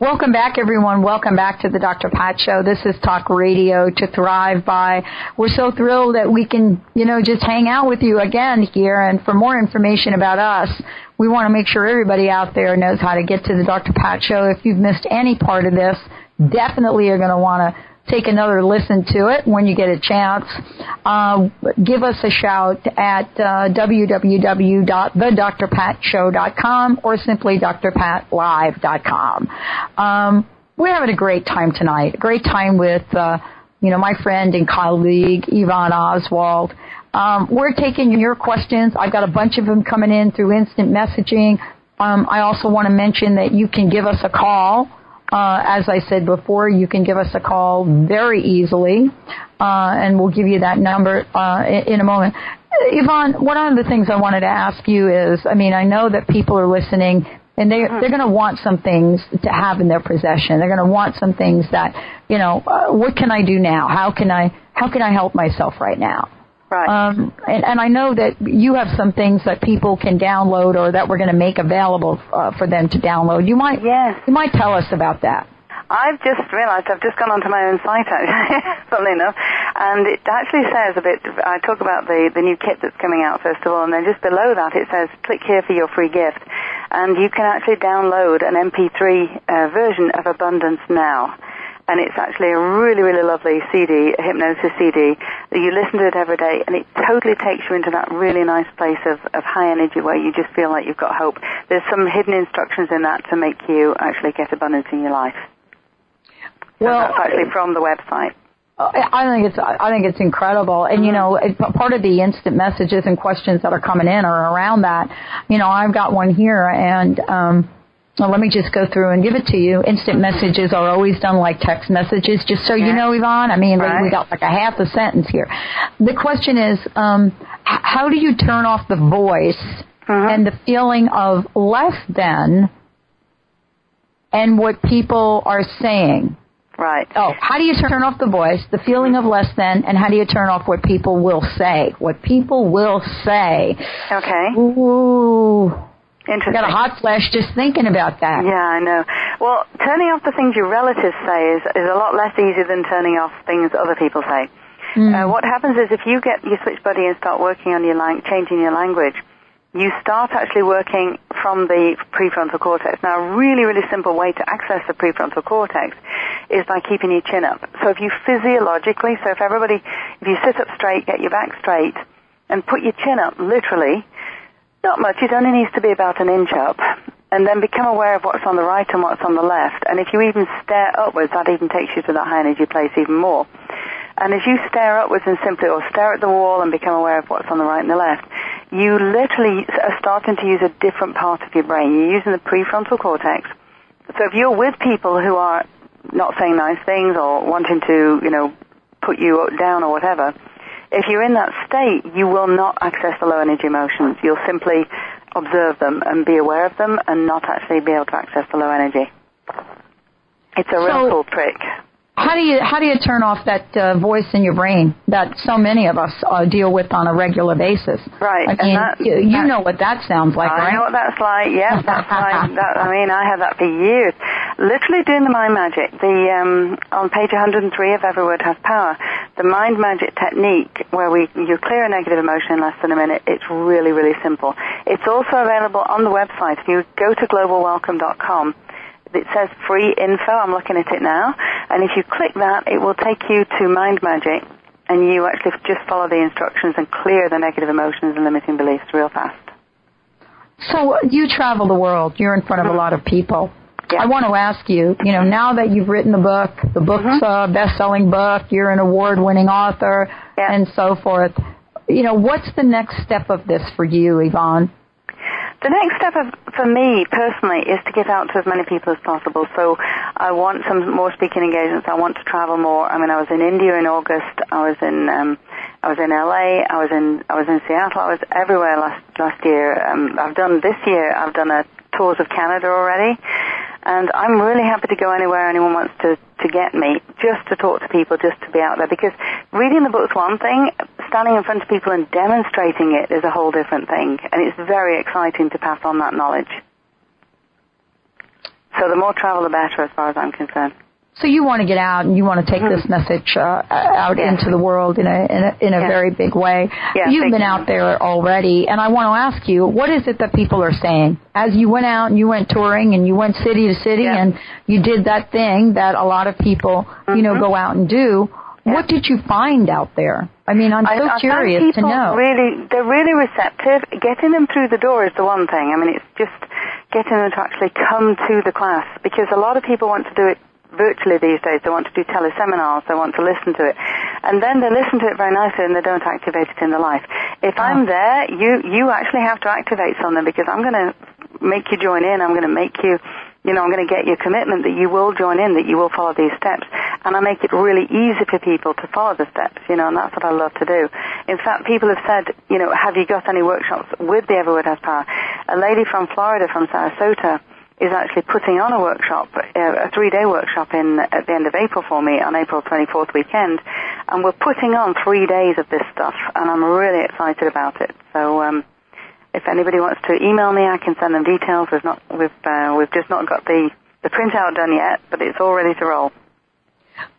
S1: Welcome back, everyone. Welcome back to the Dr. Pat Show. This is Talk Radio to Thrive by. We're so thrilled that we can, you know, just hang out with you again here. And for more information about us, we want to make sure everybody out there knows how to get to the Dr. Pat Show. If you've missed any part of this, definitely you're going to want to take another listen to it when you get a chance. Uh, give us a shout at uh, www.thedrpatshow.com or simply drpatlive.com. Um, we're having a great time tonight. A great time with, uh, you know, my friend and colleague Yvonne Oswald. Um, we're taking your questions. I've got a bunch of them coming in through instant messaging. Um, I also want to mention that you can give us a call uh, as I said before, you can give us a call very easily, uh, and we'll give you that number uh, in, in a moment. Yvonne, one of the things I wanted to ask you is, I mean, I know that people are listening and they they're going to want some things to have in their possession. They're going to want some things that, you know, uh, what can I do now? How can I how can I help myself right now?
S2: Right.
S1: Um, and, and I know that you have some things that people can download or that we're going to make available uh, for them to download. You might,
S2: yes.
S1: you might tell us about that.
S2: I've just realised I've just gone onto my own site, actually, funnily enough, and it actually says a bit. I talk about the the new kit that's coming out first of all, and then just below that it says click here for your free gift, and you can actually download an MP3 uh, version of Abundance Now and it's actually a really, really lovely CD, a hypnosis CD. You listen to it every day, and it totally takes you into that really nice place of, of high energy where you just feel like you've got hope. There's some hidden instructions in that to make you actually get abundance in your life.
S1: Well,
S2: so that's actually from the website.
S1: I think it's I think it's incredible, and you know, it, part of the instant messages and questions that are coming in are around that. You know, I've got one here, and um, well, let me just go through and give it to you. Instant messages are always done like text messages, just so you know, Yvonne. I mean,
S2: Right.
S1: we got like a half a sentence here. The question is, um, how do you turn off the voice and the feeling of less than, and what people are saying?
S2: Right.
S1: Oh, how do you turn off the voice, the feeling of less than, and how do you turn off what people will say? What people will say.
S2: Okay.
S1: Ooh.
S2: Interesting.
S1: Got a hot flash just thinking about that.
S2: Yeah, I know. Well, turning off the things your relatives say is, is a lot less easy than turning off things other people say. Uh, what happens is if you get your switch buddy and start working on your lang- changing your language, you start actually working from the prefrontal cortex. Now, a really, really simple way to access the prefrontal cortex is by keeping your chin up. So if you physiologically, so if everybody, if you sit up straight, get your back straight, and put your chin up, literally, not much. It only needs to be about an inch up. And then become aware of what's on the right and what's on the left. And if you even stare upwards, that even takes you to that high energy place even more. And as you stare upwards and simply, or stare at the wall and become aware of what's on the right and the left, you literally are starting to use a different part of your brain. You're using the prefrontal cortex. So if you're with people who are not saying nice things or wanting to, you know, put you down or whatever, if you're in that state, you will not access the low energy emotions. You'll simply observe them and be aware of them and not actually be able to access the low energy. It's a real
S1: So-
S2: cool trick.
S1: How do you how do you turn off that uh, voice in your brain that so many of us uh, deal with on a regular basis?
S2: Right,
S1: I
S2: and
S1: mean,
S2: that-
S1: you, you
S2: that-
S1: know what that sounds like,
S2: I
S1: right?
S2: know what that's like. Yes, that's like. That, I mean, I had that for years. Literally doing the mind magic. The um, on page 103 of Every Word Has Power, the mind magic technique where we you clear a negative emotion in less than a minute. It's really really simple. It's also available on the website. If you go to globalwelcome.com. It says free info. I'm looking at it now. And if you click that, it will take you to Mind Magic and you actually just follow the instructions and clear the negative emotions and limiting beliefs real fast.
S1: So you travel the world. You're in front of a uh-huh. lot of people. I want to ask you, you know, now that you've written the book, the book's uh-huh. a best-selling book, you're an award-winning author, and so forth. You know, what's the next step of this for you, Yvonne?
S2: The next step of, for me personally is to get out to as many people as possible. So I want some more speaking engagements. I want to travel more. I mean, I was in India in August. I was in um, I was in LA. I was in I was in Seattle. I was everywhere last last year. Um, I've done this year. I've done a tours of Canada already, and I'm really happy to go anywhere anyone wants to to get me, just to talk to people, just to be out there. Because reading the book's one thing, standing in front of people and demonstrating it is a whole different thing, and it's very exciting to pass on that knowledge. So the more travel, the better, as far as I'm concerned.
S1: So you want to get out and you want to take this message uh, out into the world in a in a, in a very big way.
S2: Yeah,
S1: You've been
S2: you.
S1: out there already, and I want to ask you, what is it that people are saying as you went out and you went touring and you went city to city and you did that thing that a lot of people you know
S2: Mm-hmm.
S1: go out and do? What did you find out there? I mean, I'm
S2: I,
S1: so
S2: I find
S1: curious to know.
S2: Really, they're really receptive. Getting them through the door is the one thing. I mean, it's just getting them to actually come to the class because a lot of people want to do it virtually these days. They want to do teleseminars. They want to listen to it, and then they listen to it very nicely and they don't activate it in their life. If oh. I'm there, you you actually have to activate something because I'm going to make you join in. I'm going to make you you know, I'm going to get your commitment that you will join in, that you will follow these steps. And I make it really easy for people to follow the steps, you know, and that's what I love to do. In fact, people have said, you know, have you got any workshops with the Every Word Has Power? A lady from Florida, from Sarasota, is actually putting on a workshop, uh, a three-day workshop in at the end of April for me on April 24th weekend, and we're putting on three days of this stuff, and I'm really excited about it. So, um, if anybody wants to email me, I can send them details. We've not, we've, uh, we've just not got the the printout done yet, but it's all ready to roll.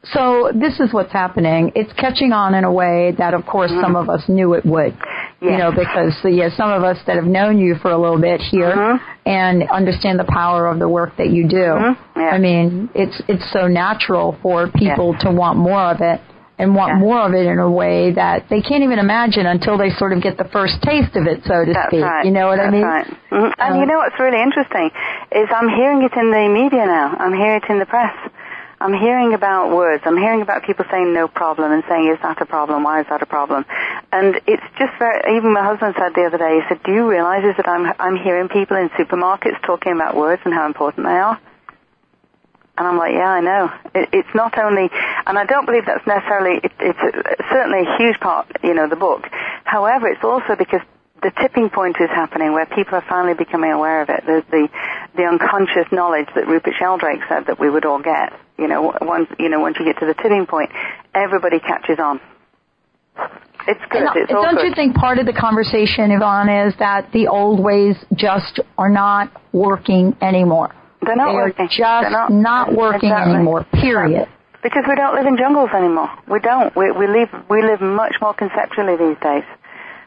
S1: So this is what's happening. It's catching on in a way that, of course, some of us knew it would. You know, because yeah, some of us that have known you for a little bit here
S2: Mm-hmm.
S1: and understand the power of the work that you do.
S2: Mm-hmm. Yeah.
S1: I mean, it's it's so natural for people to want more of it and want more of it in a way that they can't even imagine until they sort of get the first taste of it, so to
S2: That's
S1: speak.
S2: right.
S1: You know what
S2: That's
S1: I mean?
S2: Right. Mhm. And
S1: Uh,
S2: you know what's really interesting is I'm hearing it in the media now. I'm hearing it in the press. I'm hearing about words. I'm hearing about people saying no problem and saying is that a problem? Why is that a problem? And it's just very. Even my husband said the other day. He said, "Do you realize that I'm I'm hearing people in supermarkets talking about words and how important they are?" And I'm like, yeah, I know. It, it's not only, and I don't believe that's necessarily, it, it's a, certainly a huge part, you know, the book. However, it's also because the tipping point is happening where people are finally becoming aware of it. There's the, the unconscious knowledge that Rupert Sheldrake said that we would all get. You know, once, you know, once you get to the tipping point, everybody catches on. It's good.
S1: And,
S2: it's all
S1: don't
S2: good.
S1: you think part of the conversation, Yvonne, is that the old ways just are not working anymore?
S2: They're not
S1: they
S2: working.
S1: just
S2: They're
S1: not,
S2: not-
S1: working
S2: Exactly.
S1: anymore. Period.
S2: Because we don't live in jungles anymore. We don't. We, we live we live much more conceptually these days,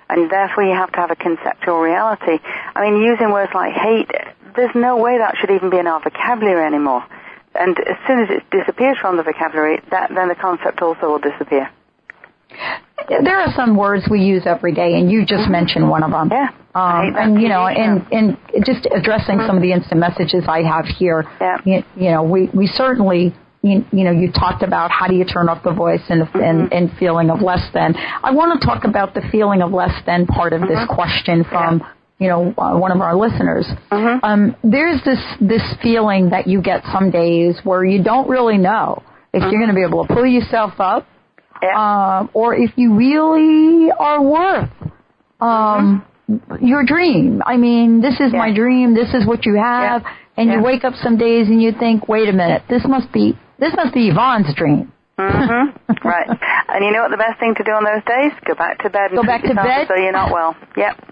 S2: and therefore you have to have a conceptual reality. I mean, using words like hate, there's no way that should even be in our vocabulary anymore. And as soon as it disappears from the vocabulary, that then the concept also will disappear.
S1: There are some words we use every day, and you just mentioned one of them.
S2: Yeah.
S1: Um, and you know, and and just addressing some of the instant messages I have here.
S2: Yeah.
S1: You, you know, we we certainly. You, you know, you talked about how do you turn off the voice and, and and feeling of less than. I want to talk about the feeling of less than part of this question from you know uh, one of our listeners. Um, there's this this feeling that you get some days where you don't really know if you're going to be able to pull yourself up, um, or if you really are worth um, your dream. I mean, this is my dream. This is what you have, and you wake up some days and you think, wait a minute, this must be this must be Yvonne's dream.
S2: hmm right. And you know what the best thing to do on those days? Go back to bed. And
S1: Go back to bed?
S2: So you're not well. Yep.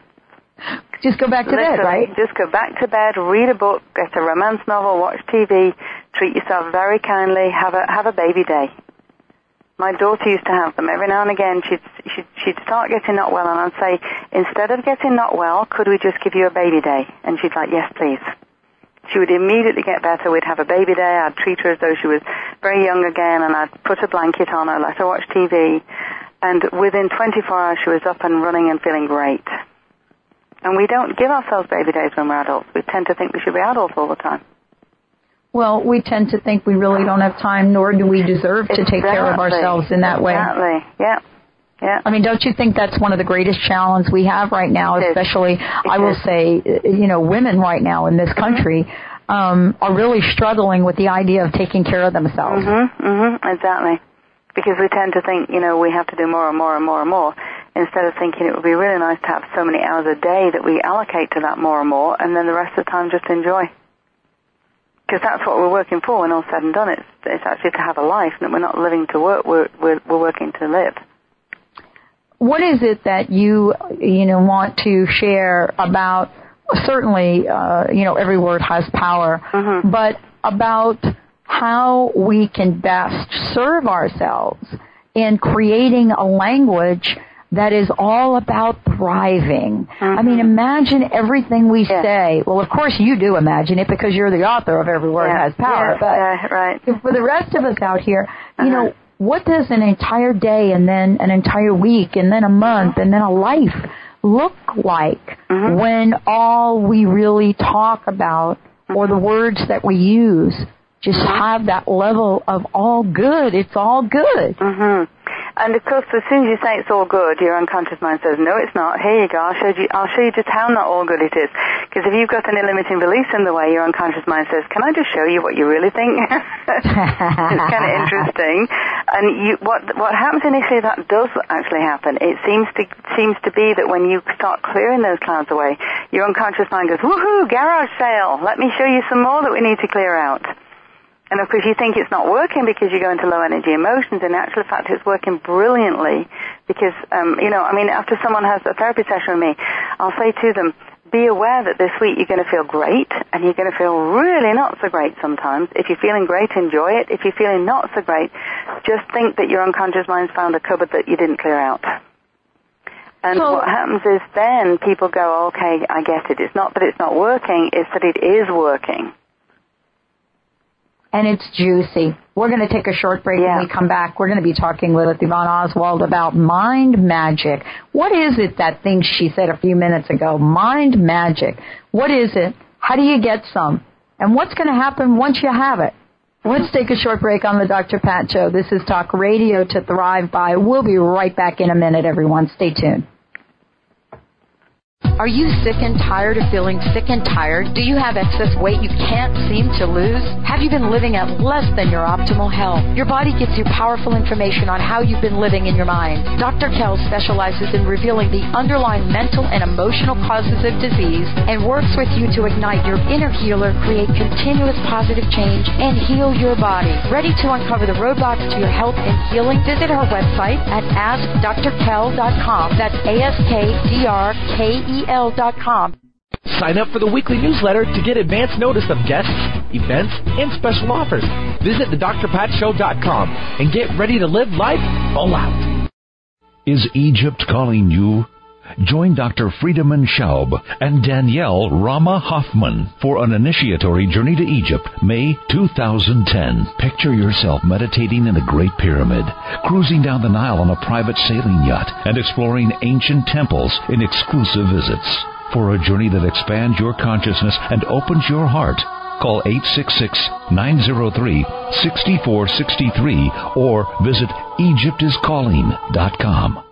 S1: Just go back to bed, right?
S2: Just go back to bed, read a book, get a romance novel, watch TV, treat yourself very kindly, have a have a baby day. My daughter used to have them every now and again. She'd she'd, she'd start getting not well, and I'd say, instead of getting not well, could we just give you a baby day? And she'd like, yes, please. She would immediately get better. We'd have a baby day. I'd treat her as though she was very young again, and I'd put a blanket on her, let her watch TV, and within 24 hours she was up and running and feeling great. And we don't give ourselves baby days when we're adults. We tend to think we should be adults all the time.
S1: Well, we tend to think we really don't have time, nor do we deserve to take care of ourselves in that way.
S2: Exactly. Yeah. Yeah.
S1: I mean, don't you think that's one of the greatest challenges we have right now,
S2: It is.
S1: especially, I will.
S2: Mm-hmm.
S1: say, you know, women right now in this country um, are really struggling with the idea of taking care of themselves.
S2: Mm-hmm. Mm-hmm. Exactly. Because we tend to think, you know, we have to do more and more and more and more, instead of thinking it would be really nice to have so many hours a day that we allocate to that more and more, and then the rest of the time just enjoy. Because that's what we're working for when all's said and done. It's, it's actually to have a life, and that we're not living to work, we're, we're, we're working to live.
S1: What is it that you, you know, want to share about, certainly, uh, you know, every word has power,
S2: Mm-hmm.
S1: but about how we can best serve ourselves in creating a language that is all about thriving. I mean, imagine everything we say. Well, of course you do imagine it because you're the author of Every Word
S2: Yeah.
S1: Has Power.
S2: Yeah,
S1: but
S2: yeah, right. Uh-huh.
S1: for the rest of us out here, you know, what does an entire day and then an entire week and then a month and then a life look like
S2: Mm-hmm.
S1: when all we really talk about or the words that we use just
S2: Mm-hmm.
S1: have that level of all good. It's all good.
S2: hmm And of course, as soon as you say it's all good, your unconscious mind says, "No, it's not." Here you go. I'll show you. I'll show you just how not all good it is. Because if you've got any limiting beliefs in the way, your unconscious mind says, "Can I just show you what you really think?" it's kind of interesting. And you, what what happens initially that does actually happen. It seems to seems to be that when you start clearing those clouds away, your unconscious mind goes, "Woohoo! Garage sale! Let me show you some more that we need to clear out." And of course, you think it's not working because you go into low energy emotions. In actual fact, it's working brilliantly because, um, you know, I mean, after someone has a therapy session with me, I'll say to them, be aware that this week you're going to feel great and you're going to feel really not so great sometimes. If you're feeling great, enjoy it. If you're feeling not so great, just think that your unconscious mind's found a cupboard that you didn't clear out. And
S1: So-
S2: what happens is then people go, okay, I get it. It's not that it's not working, it's that it is working.
S1: And it's juicy. We're going to take a short break when we come back. We're going to be talking with Yvonne Oswald about mind magic. What is it that thing she said a few minutes ago? Mind magic. What is it? How do you get some? And what's going to happen once you have it? Let's take a short break on the Dr. Pat Show. This is Talk Radio to Thrive By. We'll be right back in a minute, everyone. Stay tuned. Are you sick and tired of feeling sick and tired? Do you have excess weight you can't seem to lose? Have you been living at less than your optimal health? Your body gives you powerful information on how you've been living in your mind. Dr. Kel specializes in revealing the underlying mental and emotional causes of disease and works with you to ignite your inner healer, create continuous positive change, and heal your body. Ready to uncover the roadblocks to your health and healing? Visit her website at AskDrKel.com. That's A-S-K-D-R-K-E-L dot com.
S8: Sign up for the weekly newsletter to get advance notice of guests, events, and special offers. Visit thedrpatshow.com and get ready to live life all out.
S9: Is Egypt calling you? Join Dr. Friedemann Schaub and Danielle Rama Hoffman for an initiatory journey to Egypt, May 2010. Picture yourself meditating in the Great Pyramid, cruising down the Nile on a private sailing yacht, and exploring ancient temples in exclusive visits. For a journey that expands your consciousness and opens your heart, call 866-903-6463 or visit egyptiscalling.com.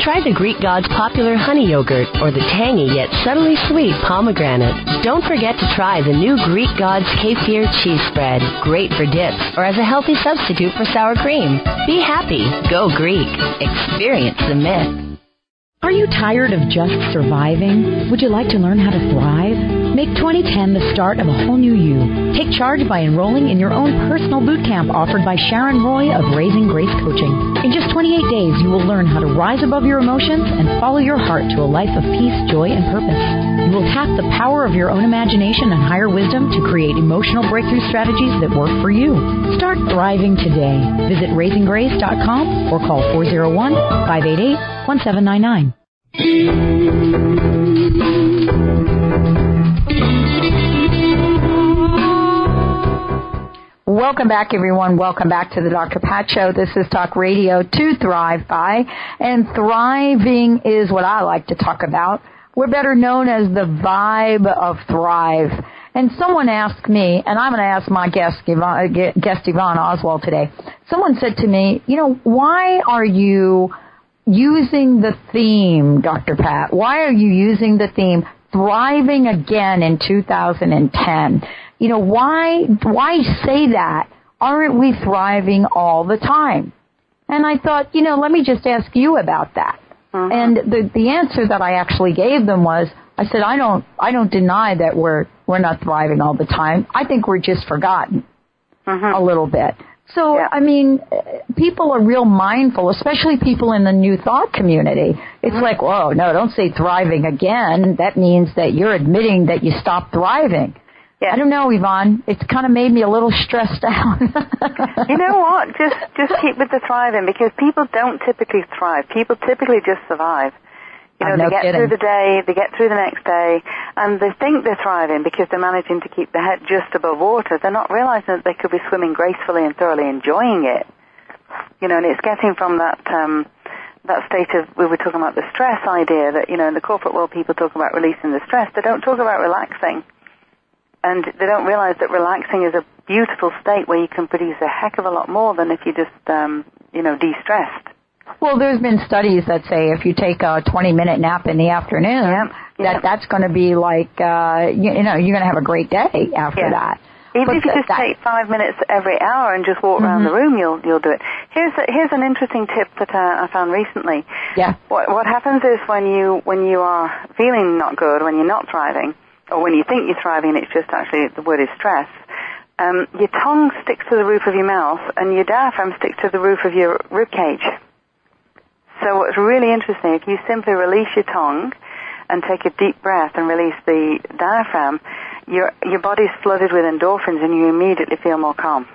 S6: Try the Greek God's popular honey yogurt or the tangy yet subtly sweet pomegranate. Don't forget to try the new Greek God's kefir cheese spread. Great for dips or as a healthy substitute for sour cream. Be happy. Go Greek. Experience the myth.
S10: Are you tired of just surviving? Would you like to learn how to thrive? Make 2010 the start of a whole new you. Take charge by enrolling in your own personal boot camp offered by Sharon Roy of Raising Grace Coaching. In just 28 days, you will learn how to rise above your emotions and follow your heart to a life of peace, joy, and purpose. You will tap the power of your own imagination and higher wisdom to create emotional breakthrough strategies that work for you. Start thriving today. Visit raisinggrace.com or call 401 588 1799.
S1: Welcome back, everyone. Welcome back to the Dr. Pat Show. This is Talk Radio to Thrive By. And thriving is what I like to talk about. We're better known as the vibe of Thrive. And someone asked me, and I'm going to ask my guest, Yvonne, uh, guest Yvonne Oswald today. Someone said to me, you know, why are you using the theme, Dr. Pat? Why are you using the theme thriving again in 2010? You know, why, why say that? Aren't we thriving all the time? And I thought, you know, let me just ask you about that. Uh-huh. And the, the answer that I actually gave them was, I said, I don't, I don't deny that we're, we're not thriving all the time. I think we're just forgotten uh-huh. a little bit. So, I mean, people are real mindful, especially people in the new thought community. It's mm-hmm. like, whoa, no, don't say thriving again. That means that you're admitting that you stopped thriving. Yeah. I don't know, Yvonne. It's kind of made me a little stressed out.
S2: you know what? Just just keep with the thriving because people don't typically thrive. People typically just survive. You know,
S1: Oh, no
S2: they get
S1: kidding.
S2: through the day, they get through the next day, and they think they're thriving because they're managing to keep their head just above water. They're not realizing that they could be swimming gracefully and thoroughly enjoying it. You know, and it's getting from that um, that state of we were talking about the stress idea that you know in the corporate world people talk about releasing the stress. They don't talk about relaxing, and they don't realize that relaxing is a beautiful state where you can produce a heck of a lot more than if you just um, you know de-stressed.
S1: Well, there's been studies that say if you take a 20 minute nap in the afternoon, that that's going to be like, uh, you, you know, you're going to have a great day after
S2: Yeah.
S1: that.
S2: Even
S1: But
S2: if you just
S1: that-
S2: take five minutes every hour and just walk around the
S1: Mhm.
S2: room, you'll you'll do it. Here's a, here's an interesting tip that uh, I found recently.
S1: Yeah.
S2: What what happens is when you when you are feeling not good, when you're not thriving, or when you think you're thriving, it's just actually the word is stress. Um, your tongue sticks to the roof of your mouth, and your diaphragm sticks to the roof of your rib cage. So what's really interesting, if you simply release your tongue and take a deep breath and release the diaphragm, your your body's flooded with endorphins, and you immediately feel more calm.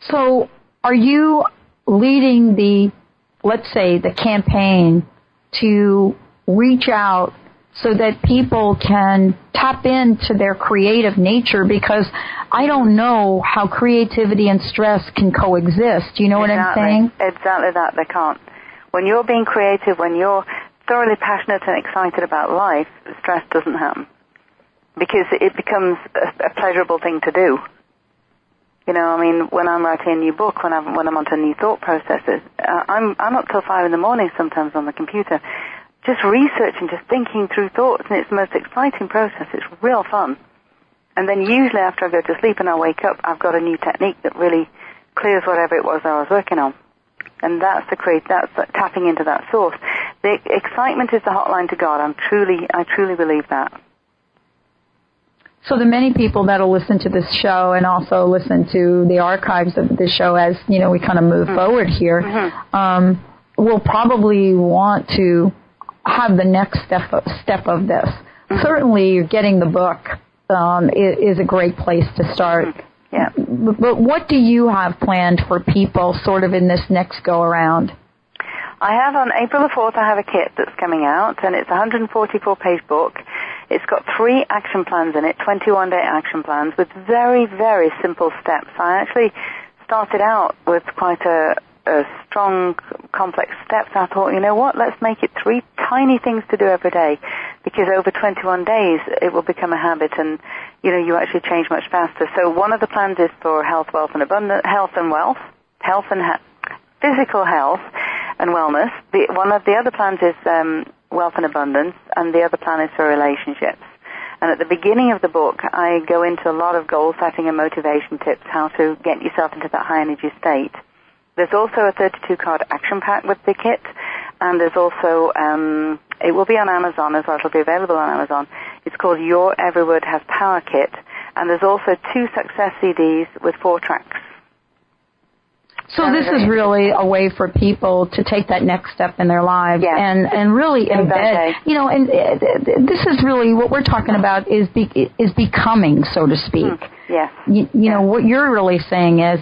S1: So, are you leading the, let's say, the campaign to reach out so that people can tap into their creative nature? Because I don't know how creativity and stress can coexist. Do you know what I'm saying?
S2: Exactly that they can't. When you're being creative, when you're thoroughly passionate and excited about life, stress doesn't happen because it becomes a, a pleasurable thing to do. You know, I mean, when I'm writing a new book, when I'm when I'm onto new thought processes, uh, I'm I'm up till five in the morning sometimes on the computer, just researching, just thinking through thoughts, and it's the most exciting process. It's real fun. And then usually after I go to sleep and I wake up, I've got a new technique that really clears whatever it was I was working on. And that's the create, that's the tapping into that source. The excitement is the hotline to God. I'm truly, I truly believe that.
S1: So the many people that'll listen to this show and also listen to the archives of this show as you know we kind of move forward here, um, will probably want to have the next step of, step of this. Certainly, getting the book um, is, is a great place to start.
S2: Yeah.
S1: But, but what do you have planned for people, sort of in this next go around?
S2: I have on April the 4th, I have a kit that's coming out, and it's a 144 page book. It's got three action plans in it, 21 day action plans with very, very simple steps. I actually started out with quite a, a strong, complex steps. I thought, you know what, let's make it three tiny things to do every day, because over 21 days it will become a habit, and you know you actually change much faster. So one of the plans is for health, wealth, and abundance, health and wealth, health and ha- physical health and wellness. The, one of the other plans is um, wealth and abundance, and the other plan is for relationships. And at the beginning of the book, I go into a lot of goal setting and motivation tips, how to get yourself into that high energy state. There's also a 32 card action pack with the kit, and there's also, um, it will be on Amazon as well, it'll be available on Amazon. It's called Your Every Word Has Power Kit, and there's also two success CDs with four tracks.
S1: So this is really a way for people to take that next step in their lives and and really embed. You know, and uh, this is really what we're talking about is be, is becoming, so to speak.
S2: Yes.
S1: You, you know what you're really saying is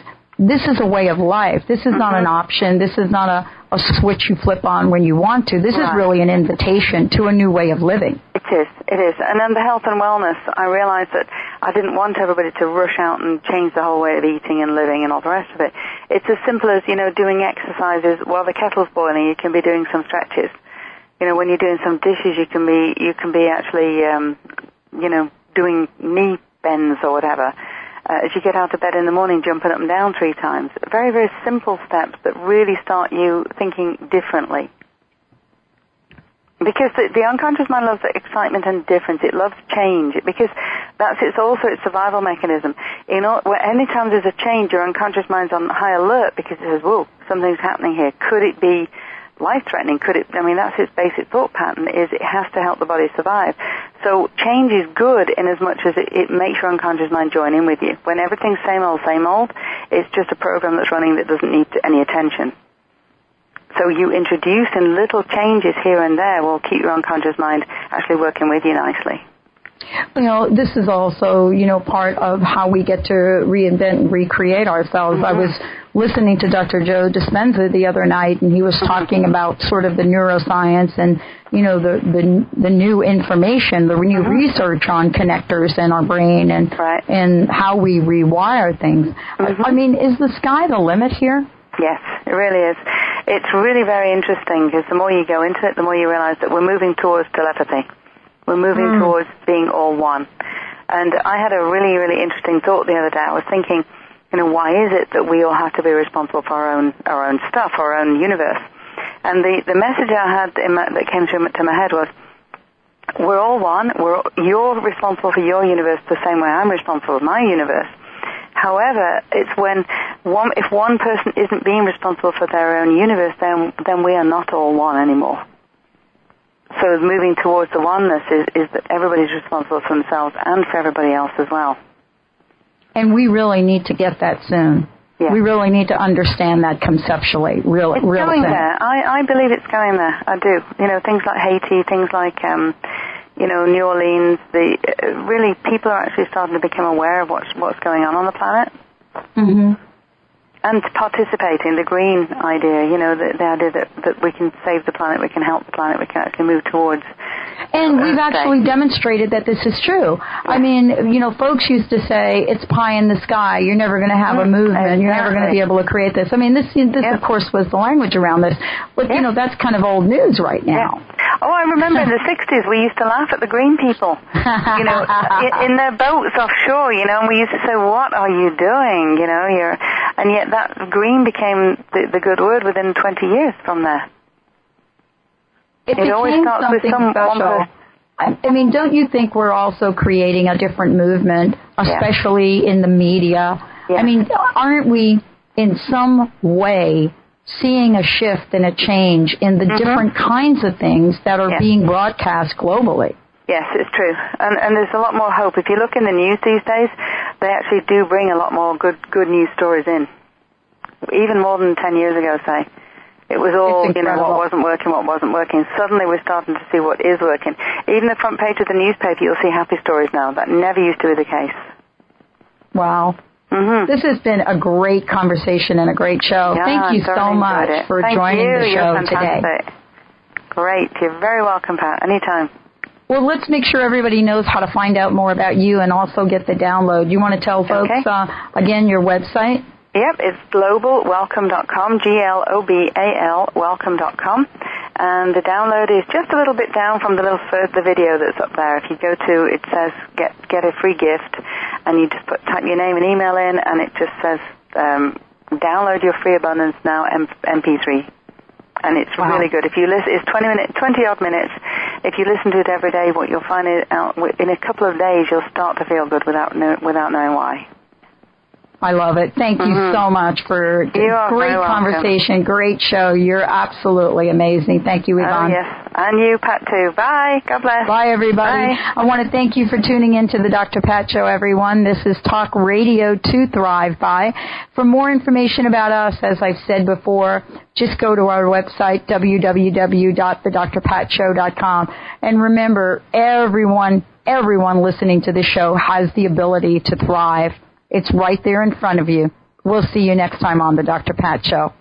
S1: this is a way of life. This is not an option. This is not a a switch you flip on when you want to. This is really an invitation to a new way of living.
S2: It is, it is. And then the health and wellness, I realized that I didn't want everybody to rush out and change the whole way of eating and living and all the rest of it. It's as simple as, you know, doing exercises while the kettle's boiling, you can be doing some stretches. You know, when you're doing some dishes, you can be, you can be actually, um, you know, doing knee bends or whatever. Uh, as you get out of bed in the morning, jumping up and down three times. Very, very simple steps that really start you thinking differently. Because the, the unconscious mind loves excitement and difference. It loves change because that's it's also its survival mechanism. You know, any time there's a change, your unconscious mind's on high alert because it says, "Whoa, something's happening here. Could it be life-threatening? Could it?" I mean, that's its basic thought pattern. Is it has to help the body survive. So change is good in as much as it, it makes your unconscious mind join in with you. When everything's same old, same old, it's just a program that's running that doesn't need any attention. So you introduce in little changes here and there will keep your unconscious mind actually working with you nicely.
S1: You know, this is also, you know, part of how we get to reinvent and recreate ourselves. I mm-hmm. was listening to Dr. Joe Dispenza the other night and he was mm-hmm. talking about sort of the neuroscience and, you know, the, the, the new information, the new mm-hmm. research on connectors in our brain and, and how we rewire things. I, I mean, is the sky the limit here?
S2: Yes, it really is. It's really very interesting because the more you go into it, the more you realize that we're moving towards telepathy. We're moving
S1: Mm.
S2: towards being all one. And I had a really, really interesting thought the other day. I was thinking, You know, why is it that we all have to be responsible for our own our own stuff, our own universe? And the the message I had my, that came to, to my head was, we're all one. We're you're responsible for your universe the same way I'm responsible for my universe. However, it's when one if one person isn't being responsible for their own universe, then then we are not all one anymore. So moving towards the oneness is, is that everybody's responsible for themselves and for everybody else as well.
S1: And we really need to get that soon.
S2: Yeah.
S1: We really need to understand that conceptually, real,
S2: it's
S1: real
S2: going
S1: soon.
S2: there. I, I believe it's going there. I do. You know, things like Haiti, things like, um, you know, New Orleans. The uh, really people are actually starting to become aware of what's what's going on on the planet.
S1: Mm-hmm.
S2: And participating, the green idea, you know, the, the idea that, that we can save the planet, we can help the planet, we can actually move towards.
S1: And we've
S2: uh,
S1: actually demonstrated that this is true. I mean, you know, folks used to say it's pie in the sky. You're never going to have a movement. You're never going to be able to create this. I mean, this this of course was the language around this, but you know that's kind of old news right now.
S2: Oh, I remember in the 60s we used to laugh at the green people, you know, in, in their boats offshore, you know, and we used to say, what are you doing, you know, you're, and yet that green became the, the good word within 20 years from there.
S1: It,
S2: It always starts with some-
S1: special. I mean, don't you think we're also creating a different movement, especially in the media? Yeah. I mean, aren't we in some way seeing a shift and a change in the different kinds of things that are
S2: Mm-hmm. Yeah.
S1: being broadcast globally?
S2: Yes, it's true, and and there's a lot more hope. If you look in the news these days, they actually do bring a lot more good good news stories in, even more than ten years ago. Say, it was all you know what wasn't working, what wasn't working. Suddenly, we're starting to see what is working. Even the front page of the newspaper, you'll see happy stories now. That never used to be the case.
S1: Wow.
S2: Mm-hmm.
S1: This has been a great conversation and a great show.
S2: Yeah,
S1: Thank you so much
S2: it.
S1: for
S2: Thank
S1: joining
S2: you.
S1: the
S2: You're
S1: show today.
S2: Great. You're very welcome, Pat. Anytime.
S1: Well, let's make sure everybody knows how to find out more about you and also get the download. You want to tell folks
S2: Okay.
S1: uh, again your website?
S2: Yep, it's globalwelcome.com, G-L-O-B-A-L, welcome.com. And the download is just a little bit down from the little first, the video that's up there. If you go to, it says get, get a free gift, and you just put, type your name and email in, and it just says, um, download your free abundance now MP3. And it's
S1: Wow.
S2: really good. If you listen, it's 20 minutes, 20 odd minutes. If you listen to it every day, what you'll find is out, in a couple of days, you'll start to feel good without, know, without knowing why.
S1: I love it. Thank you
S2: Mhm.
S1: so much for
S2: You
S1: great
S2: very welcome.
S1: conversation, great show. You're absolutely amazing. Thank you,
S2: Oh, yes. And you, Pat, too. Bye. God bless.
S1: Bye, everybody.
S2: Bye.
S1: I want to thank you for tuning in to the Dr. Pat Show, everyone. This is Talk Radio to Thrive By. For more information about us, as I've said before, just go to our website, www.thedrpatshow.com. And remember, everyone, everyone listening to this show has the ability to thrive. It's right there in front of you. We'll see you next time on the Dr. Pat Show.